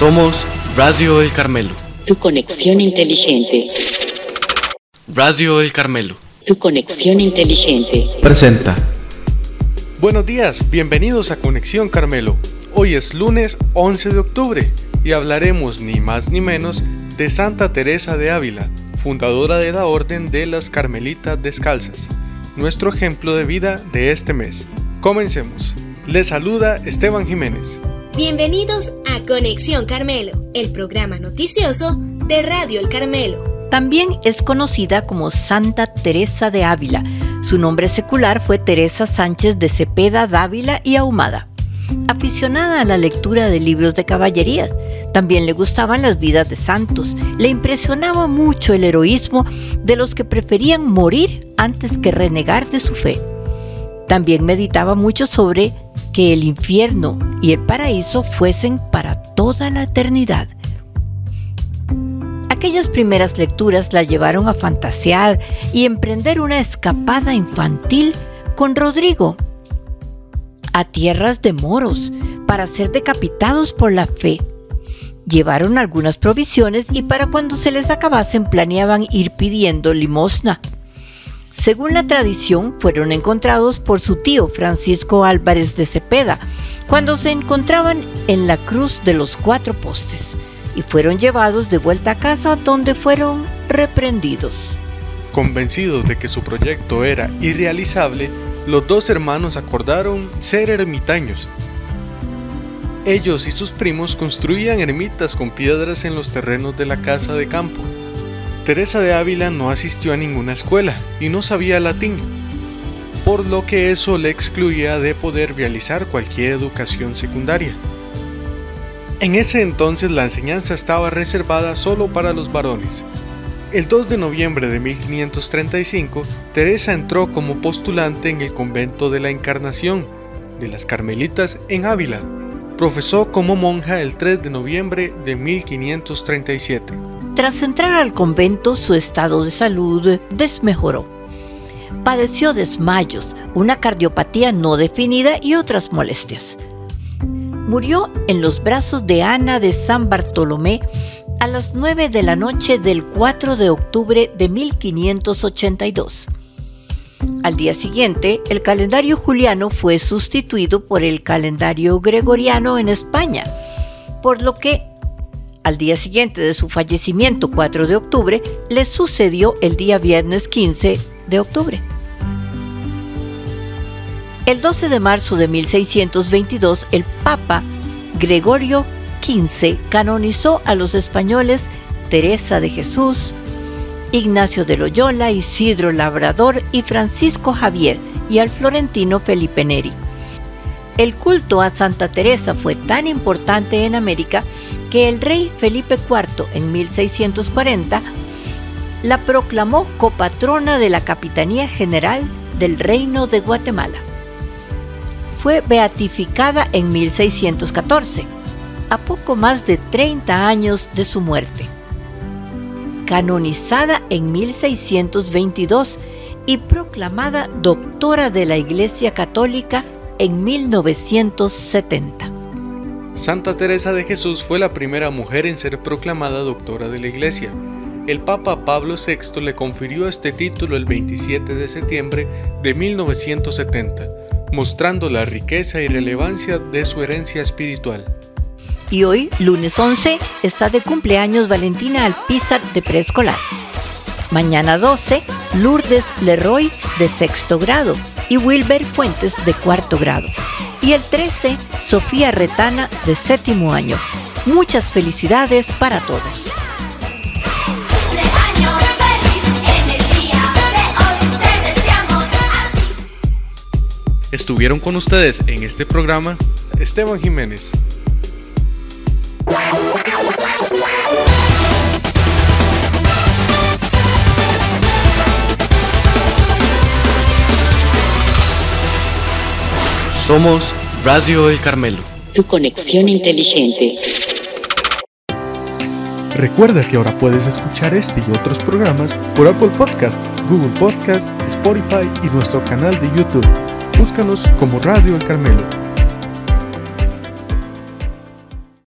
Somos Radio El Carmelo. Tu conexión inteligente. Radio El Carmelo. Tu conexión inteligente. Presenta. Buenos días, bienvenidos a Conexión Carmelo. Hoy es lunes 11 de octubre y hablaremos ni más ni menos de Santa Teresa de Ávila, fundadora de la Orden de las Carmelitas Descalzas, nuestro ejemplo de vida de este mes. Comencemos. Les saluda Esteban Jiménez. Bienvenidos a Conexión Carmelo, el programa noticioso de Radio El Carmelo. También es conocida como Santa Teresa de Ávila. Su nombre secular fue Teresa Sánchez de Cepeda, Dávila y Ahumada. Aficionada a la lectura de libros de caballerías, también le gustaban las vidas de santos. Le impresionaba mucho el heroísmo de los que preferían morir antes que renegar de su fe. También meditaba mucho sobre que el infierno y el paraíso fuesen para toda la eternidad. Aquellas primeras lecturas la llevaron a fantasear y emprender una escapada infantil con Rodrigo a tierras de moros para ser decapitados por la fe. Llevaron algunas provisiones y para cuando se les acabasen planeaban ir pidiendo limosna. Según la tradición, fueron encontrados por su tío Francisco Álvarez de Cepeda, cuando se encontraban en la cruz de los cuatro postes, y fueron llevados de vuelta a casa donde fueron reprendidos. Convencidos de que su proyecto era irrealizable, los dos hermanos acordaron ser ermitaños. Ellos y sus primos construían ermitas con piedras en los terrenos de la casa de campo. Teresa de Ávila no asistió a ninguna escuela y no sabía latín, por lo que eso le excluía de poder realizar cualquier educación secundaria. En ese entonces la enseñanza estaba reservada solo para los varones. El 2 de noviembre de 1535, Teresa entró como postulante en el convento de la Encarnación de las Carmelitas en Ávila. Profesó como monja el 3 de noviembre de 1537. Tras entrar al convento, su estado de salud desmejoró. Padeció desmayos, una cardiopatía no definida y otras molestias. Murió en los brazos de Ana de San Bartolomé a las 9 de la noche del 4 de octubre de 1582. Al día siguiente, el calendario juliano fue sustituido por el calendario gregoriano en España, por lo que al día siguiente de su fallecimiento, 4 de octubre, le sucedió el día viernes 15 de octubre. El 12 de marzo de 1622, el Papa Gregorio XV canonizó a los españoles Teresa de Jesús, Ignacio de Loyola, Isidro Labrador y Francisco Javier, y al florentino Felipe Neri. El culto a Santa Teresa fue tan importante en América que el rey Felipe IV en 1640 la proclamó copatrona de la Capitanía General del Reino de Guatemala. Fue beatificada en 1614, a poco más de 30 años de su muerte. Canonizada en 1622 y proclamada doctora de la Iglesia Católica en 1970. Santa Teresa de Jesús fue la primera mujer en ser proclamada doctora de la Iglesia. El Papa Pablo VI le confirió este título el 27 de septiembre de 1970, mostrando la riqueza y relevancia de su herencia espiritual. Y hoy, lunes 11, está de cumpleaños Valentina Alpizar de preescolar. Mañana 12, Lourdes Leroy de sexto grado y Wilber Fuentes de cuarto grado. Y el 13, Sofía Retana de séptimo año. Muchas felicidades para todos. Estuvieron con ustedes en este programa Esteban Jiménez. Somos Radio El Carmelo. Tu conexión inteligente. Recuerda que ahora puedes escuchar este y otros programas por Apple Podcast, Google Podcast, Spotify y nuestro canal de YouTube. Búscanos como Radio El Carmelo.